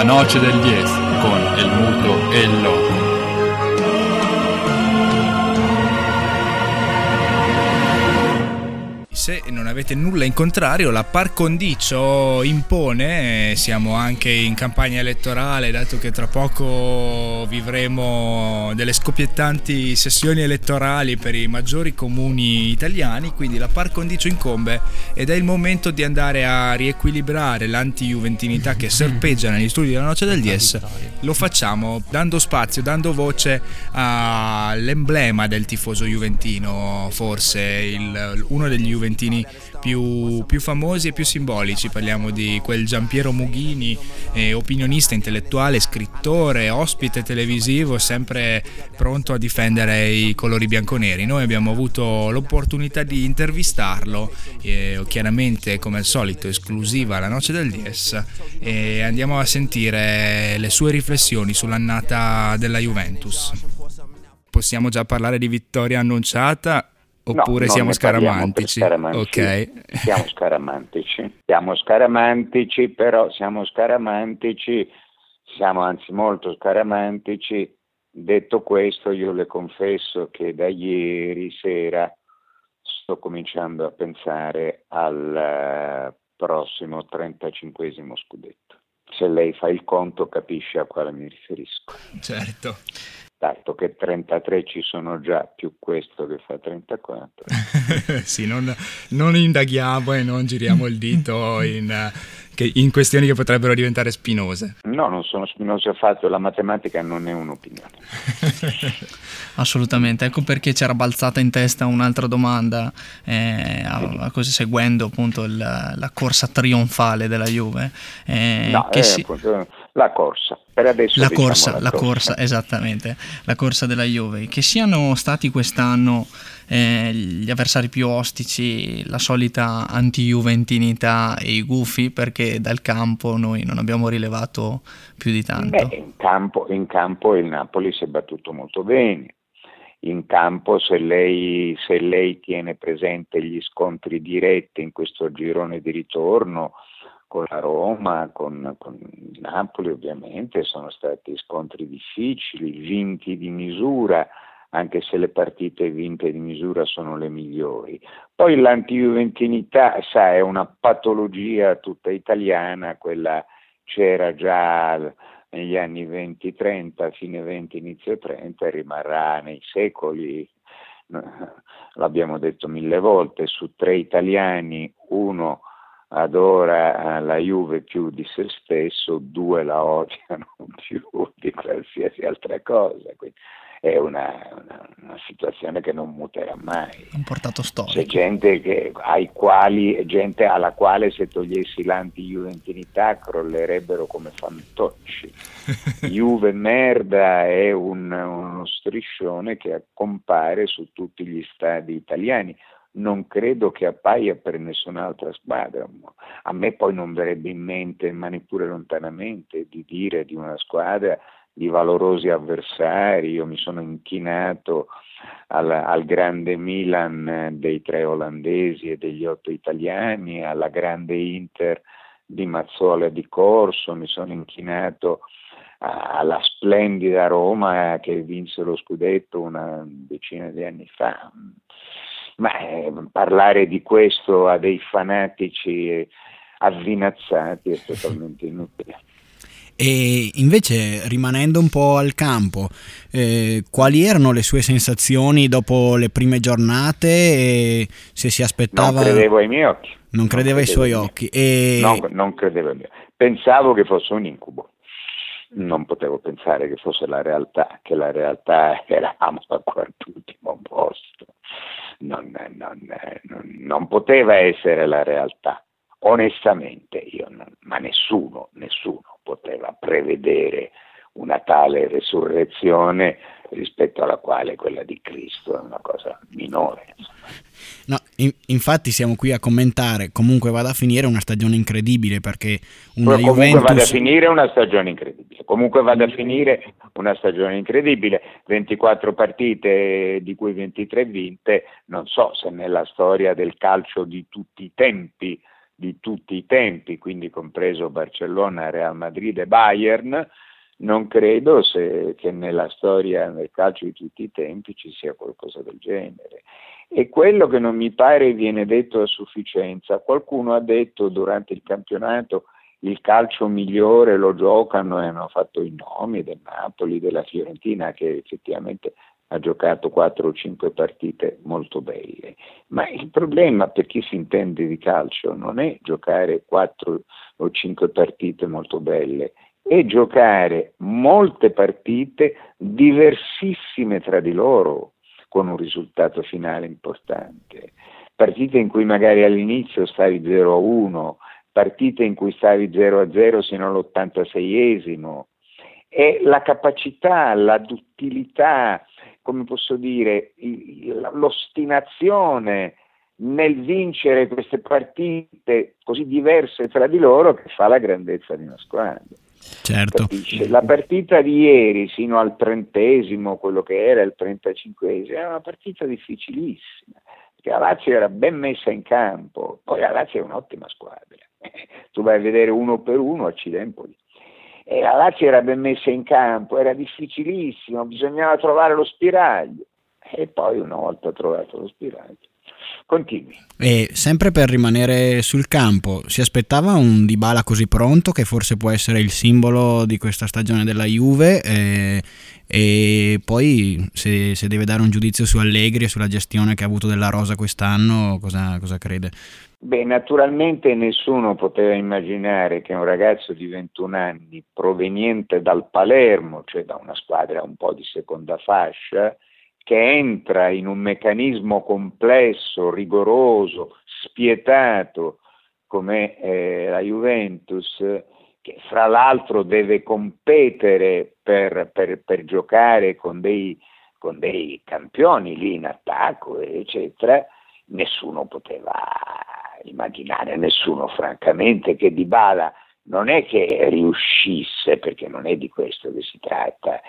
La noce del 10 con el muto e il. Non avete nulla in contrario, la par condicio impone, siamo anche in campagna elettorale, dato che tra poco vivremo delle scoppiettanti sessioni elettorali per i maggiori comuni italiani, quindi la par condicio incombe ed è il momento di andare a riequilibrare l'anti-juventinità che serpeggia negli studi della Noce del Dies. Lo facciamo dando spazio, dando voce all'emblema del tifoso juventino, forse il, uno degli juventini juventini più, più, famosi e più simbolici. Parliamo di quel Giampiero Mughini, eh, opinionista, intellettuale, scrittore, ospite televisivo, sempre pronto a difendere i colori bianconeri. Noi abbiamo avuto l'opportunità di intervistarlo, eh, chiaramente come al solito esclusiva alla Noce del Dies, e andiamo a sentire le sue riflessioni sull'annata della Juventus. Possiamo già parlare di vittoria annunciata Oppure no, siamo scaramantici? Ok. Siamo scaramantici. Siamo scaramantici, però siamo scaramantici, siamo anzi molto scaramantici. Detto questo, io le confesso che da ieri sera sto cominciando a pensare al eh, prossimo 35 scudetto. Se lei fa il conto capisce a quale mi riferisco. Certo dato che 33 ci sono già più questo che fa 34. sì, non, non, indaghiamo e non giriamo il dito in, in, questioni che potrebbero diventare spinose. No, non sono spinose affatto, la matematica non è un'opinione. Assolutamente, ecco perché c'era balzata in testa un'altra domanda, eh, così seguendo appunto il, la corsa trionfale della Juve. Eh, no, che si... appunto, la corsa. Per adesso la diciamo corsa, la, la corsa. esattamente, la corsa della Juve. Che siano stati quest'anno eh, gli avversari più ostici, la solita anti-juventinità e i gufi, perché dal campo noi non abbiamo rilevato più di tanto. Beh, in, campo, in campo il Napoli si è battuto molto bene. In campo, se lei, se lei tiene presente gli scontri diretti in questo girone di ritorno, con la Roma, con, con, Napoli ovviamente, sono stati scontri difficili, vinti di misura, anche se le partite vinte di misura sono le migliori. Poi l'antijuventinità, sa, è una patologia tutta italiana, quella c'era già negli anni 20-30, fine 20, inizio 30 e rimarrà nei secoli. L'abbiamo detto mille volte, su tre italiani uno adora la Juve più di se stesso, due la odiano più di qualsiasi altra cosa. Quindi è una, una, una situazione che non muterà mai. Un portato storico. C'è gente, che, quali, gente alla quale se togliessi l'anti-juventinità crollerebbero come fantocci. Juve merda è un, uno striscione che compare su tutti gli stadi italiani non credo che appaia per nessun'altra squadra. A me poi non verrebbe in mente, ma neppure lontanamente, di dire di una squadra di valorosi avversari. Io mi sono inchinato al, al grande Milan dei tre olandesi e degli otto italiani, alla grande Inter di Mazzola di Corso, mi sono inchinato alla splendida Roma che vinse lo scudetto una decina di anni fa ma eh, parlare di questo a dei fanatici avvinazzati è totalmente inutile. E invece, rimanendo un po' al campo, eh, quali erano le sue sensazioni dopo le prime giornate e se si aspettava... Non credevo ai miei occhi. Non, non credeva ai suoi occhi. E... No, non credevo ai miei occhi. Pensavo che fosse un incubo. Non potevo pensare che fosse la realtà, che la realtà eravamo al quartultimo posto non, non, non, non poteva essere la realtà. Onestamente, io ma nessuno, nessuno poteva prevedere una tale resurrezione rispetto alla quale quella di Cristo è una cosa minore. No, in, infatti siamo qui a commentare, comunque vada a finire una stagione incredibile perché una comunque Juventus... vada a finire una stagione incredibile, comunque vada a finire una stagione incredibile, 24 partite di cui 23 vinte, non so se nella storia del calcio di tutti i tempi di tutti i tempi, quindi compreso Barcellona, Real Madrid e Bayern, non credo se, che nella storia del calcio di tutti i tempi ci sia qualcosa del genere. E quello che non mi pare viene detto a sufficienza, qualcuno ha detto durante il campionato il calcio migliore lo giocano e hanno fatto i nomi del Napoli, della Fiorentina, che effettivamente ha giocato 4 o 5 partite molto belle. Ma il problema per chi si intende di calcio non è giocare 4 o 5 partite molto belle, è giocare molte partite diversissime tra di loro con un risultato finale importante. Partite in cui magari all'inizio stavi 0-1, partite in cui stavi 0-0 sino all'86esimo. E la capacità, la duttilità, come posso dire, l'ostinazione nel vincere queste partite così diverse tra di loro che fa la grandezza di una squadra. Certo. La partita di ieri sino al trentesimo, quello che era il trentacinquesimo, era una partita difficilissima, perché la Lazio era ben messa in campo, poi la Lazio è un'ottima squadra, tu vai a vedere uno per uno a Cilempoli. E la Lazio era ben messa in campo, era difficilissimo, bisognava trovare lo spiraglio. E poi una volta trovato lo spiraglio, Continui. E sempre per rimanere sul campo, si aspettava un Dybala così pronto che forse può essere il simbolo di questa stagione della Juve e, e poi se, se, deve dare un giudizio su Allegri e sulla gestione che ha avuto della Rosa quest'anno, cosa, cosa crede? Beh, naturalmente nessuno poteva immaginare che un ragazzo di 21 anni proveniente dal Palermo, cioè da una squadra un po' di seconda fascia, che entra in un meccanismo complesso, rigoroso, spietato come eh, la Juventus, che fra l'altro deve competere per, per, per giocare con dei, con dei, campioni lì in attacco, eccetera, nessuno poteva immaginare, nessuno francamente, che Di Bala non è che riuscisse, perché non è di questo che si tratta,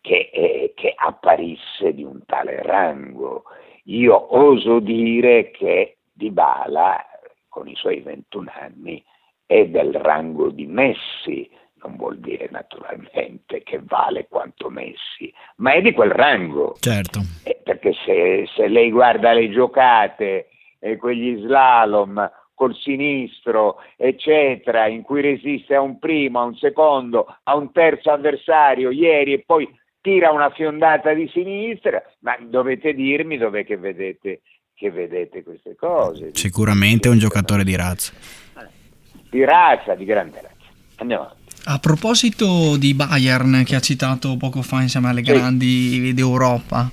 che, eh, che apparisse di un tale rango. Io oso dire che Dybala, con i suoi 21 anni, è del rango di Messi, non vuol dire naturalmente che vale quanto Messi, ma è di quel rango. Certo. Eh, perché se, se, lei guarda le giocate e quegli slalom col sinistro, eccetera, in cui resiste a un primo, a un secondo, a un terzo avversario ieri e poi tira una fiondata di sinistra, ma dovete dirmi dov'è che vedete, che vedete queste cose. Sicuramente è un giocatore di razza. Di razza, di grande razza. Andiamo avanti. A proposito di Bayern che ha citato poco fa insieme alle grandi sì. d'Europa,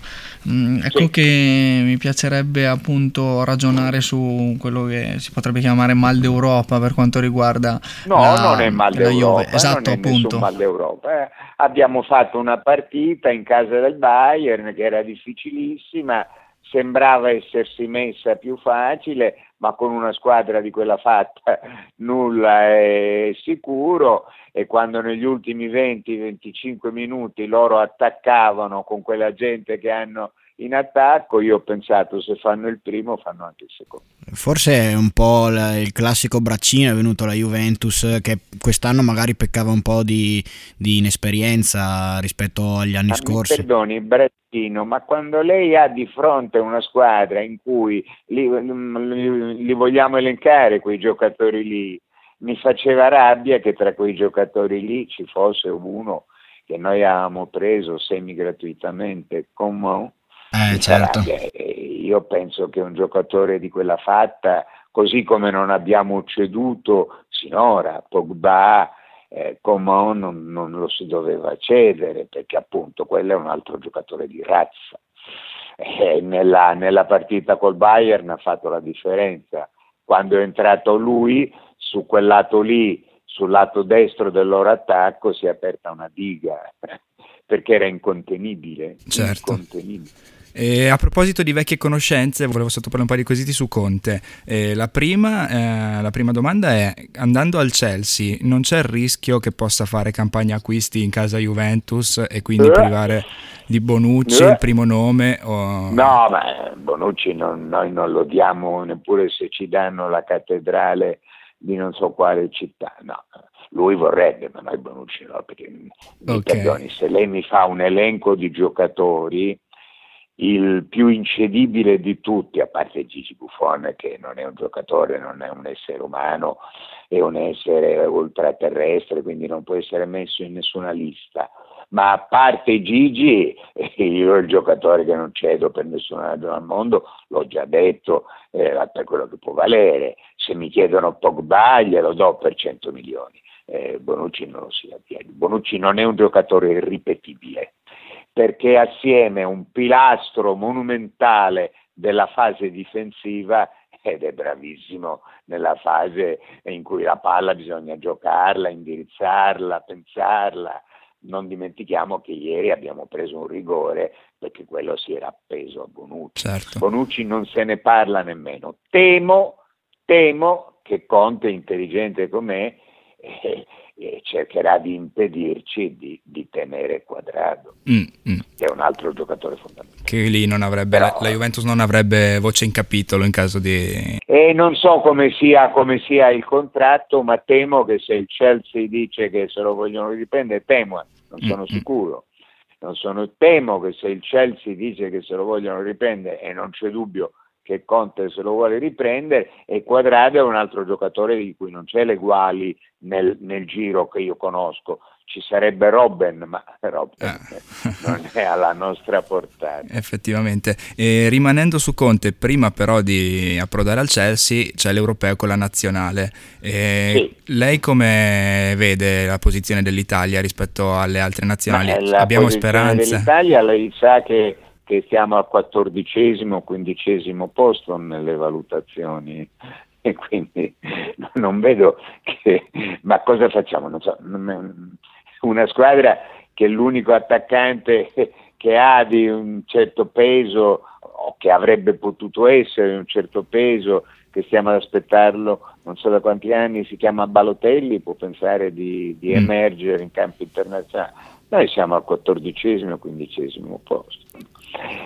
mm, ecco sì. che mi piacerebbe appunto ragionare su quello che si potrebbe chiamare mal d'Europa per quanto riguarda No, la, non è mal d'Europa, esatto, appunto. mal d'Europa. Eh, abbiamo fatto una partita in casa del Bayern che era difficilissima, sembrava essersi messa più facile, ma con una squadra di quella fatta nulla è sicuro. E quando negli ultimi 20-25 minuti loro attaccavano con quella gente che hanno in attacco, io ho pensato se fanno il primo fanno anche il secondo. Forse è un po' il classico braccino, è venuto la Juventus che quest'anno magari peccava un po' di, di inesperienza rispetto agli anni ma scorsi. perdoni, braccino, ma quando lei ha di fronte una squadra in cui li, li, li vogliamo elencare quei giocatori lì, mi faceva rabbia che tra quei giocatori lì ci fosse uno che noi avevamo preso semi gratuitamente, Coman, eh, certo. Io penso che un giocatore di quella fatta, così come non abbiamo ceduto sinora Pogba, eh, Coman non, non, lo si doveva cedere perché appunto quello è un altro giocatore di razza. Eh, nella, nella partita col Bayern ha fatto la differenza. Quando è entrato lui, su quel lato lì, sul lato destro del loro attacco, si è aperta una diga perché era incontenibile. Certo. incontenibile. E a proposito di vecchie conoscenze, volevo sottoporre un paio di quesiti su Conte. Eh, la, prima, eh, la, prima, domanda è, andando al Chelsea, non c'è il rischio che possa fare campagna acquisti in casa Juventus e quindi privare di Bonucci il primo nome? O... No, ma Bonucci non, noi non lo diamo neppure se ci danno la cattedrale di non so quale città. No, lui vorrebbe, ma noi Bonucci no, perché okay. perdoni, se lei mi fa un elenco di giocatori, il più incedibile di tutti, a parte Gigi Buffon che non è un giocatore, non è un essere umano, è un essere ultraterrestre, quindi non può essere messo in nessuna lista. Ma a parte Gigi, io il giocatore che non cedo per nessuna ragione al mondo, l'ho già detto, eh, per quello che può valere. Se mi chiedono Pogba glielo do per 100 milioni. Eh, Bonucci non lo sia. Bonucci non è un giocatore irripetibile perché assieme un pilastro monumentale della fase difensiva ed è bravissimo nella fase in cui la palla bisogna giocarla, indirizzarla, pensarla. Non dimentichiamo che ieri abbiamo preso un rigore perché quello si era appeso a Bonucci. Certo. Bonucci non se ne parla nemmeno. Temo, temo che Conte, intelligente com'è, eh, e cercherà di impedirci di, di tenere Quadrado, mm, mm. che è un altro giocatore fondamentale. Che lì non avrebbe, Però, la Juventus non avrebbe voce in capitolo in caso di... E non so come sia, come sia, il contratto, ma temo che se il Chelsea dice che se lo vogliono riprendere, temo, non sono mm, mm. sicuro. Non sono, temo che se il Chelsea dice che se lo vogliono riprendere, e non c'è dubbio che Conte se lo vuole riprendere e Quadrado è un altro giocatore di cui non c'è l'eguali nel, nel giro che io conosco. Ci sarebbe Robben, ma Robben ah. non è alla nostra portata. Effettivamente. E rimanendo su Conte, prima però di approdare al Chelsea c'è l'europeo con la nazionale. Sì. Lei come vede la posizione dell'Italia rispetto alle altre nazionali? Abbiamo speranza? L'Italia lei sa che che siamo al quattordicesimo, quindicesimo posto nelle valutazioni e quindi non vedo che... Ma cosa facciamo? Non so, una squadra che è l'unico attaccante che ha di un certo peso o che avrebbe potuto essere di un certo peso, che stiamo ad aspettarlo non so da quanti anni, si chiama Balotelli, può pensare di, di mm. emergere in campo internazionale. Noi siamo al quattordicesimo, quindicesimo posto.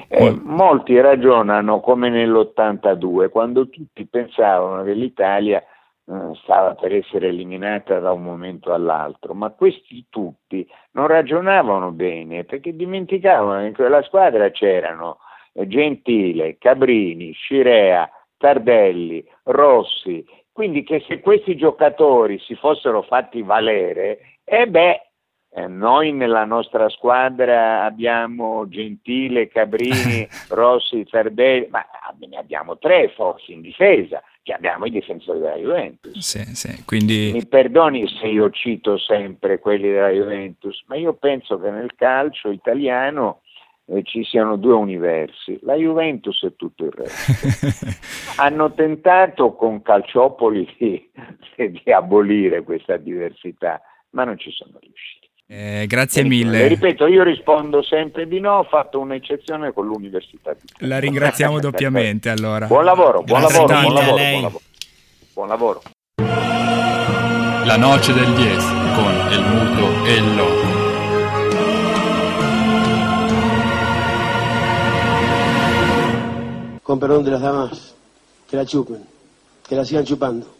Eh, molti ragionano come nell'82, quando tutti pensavano che l'Italia eh, stava per essere eliminata da un momento all'altro, ma questi tutti non ragionavano bene perché dimenticavano che in quella squadra c'erano Gentile, Cabrini, Scirea, Tardelli, Rossi, quindi che se questi giocatori si fossero fatti valere, e eh beh, eh, noi nella nostra squadra abbiamo Gentile, Cabrini, Rossi, Tardelli, ma ne abbiamo tre forse in difesa, che abbiamo i difensori della Juventus. Sì, sì, quindi... Mi perdoni se io cito sempre quelli della Juventus, ma io penso che nel calcio italiano eh, ci siano due universi, la Juventus e tutto il resto. Hanno tentato con Calciopoli di, di abolire questa diversità, ma non ci sono riusciti. Eh, grazie mille. ripeto, io rispondo sempre di no, ho fatto un'eccezione con l'università. La ringraziamo doppiamente allora. Buon lavoro, buon lavoro, buon lavoro, buon lavoro, buon lavoro. La noce del 10 con il muto e il loco. Con perdón de las damas, que la chupen, que la sigan chupando.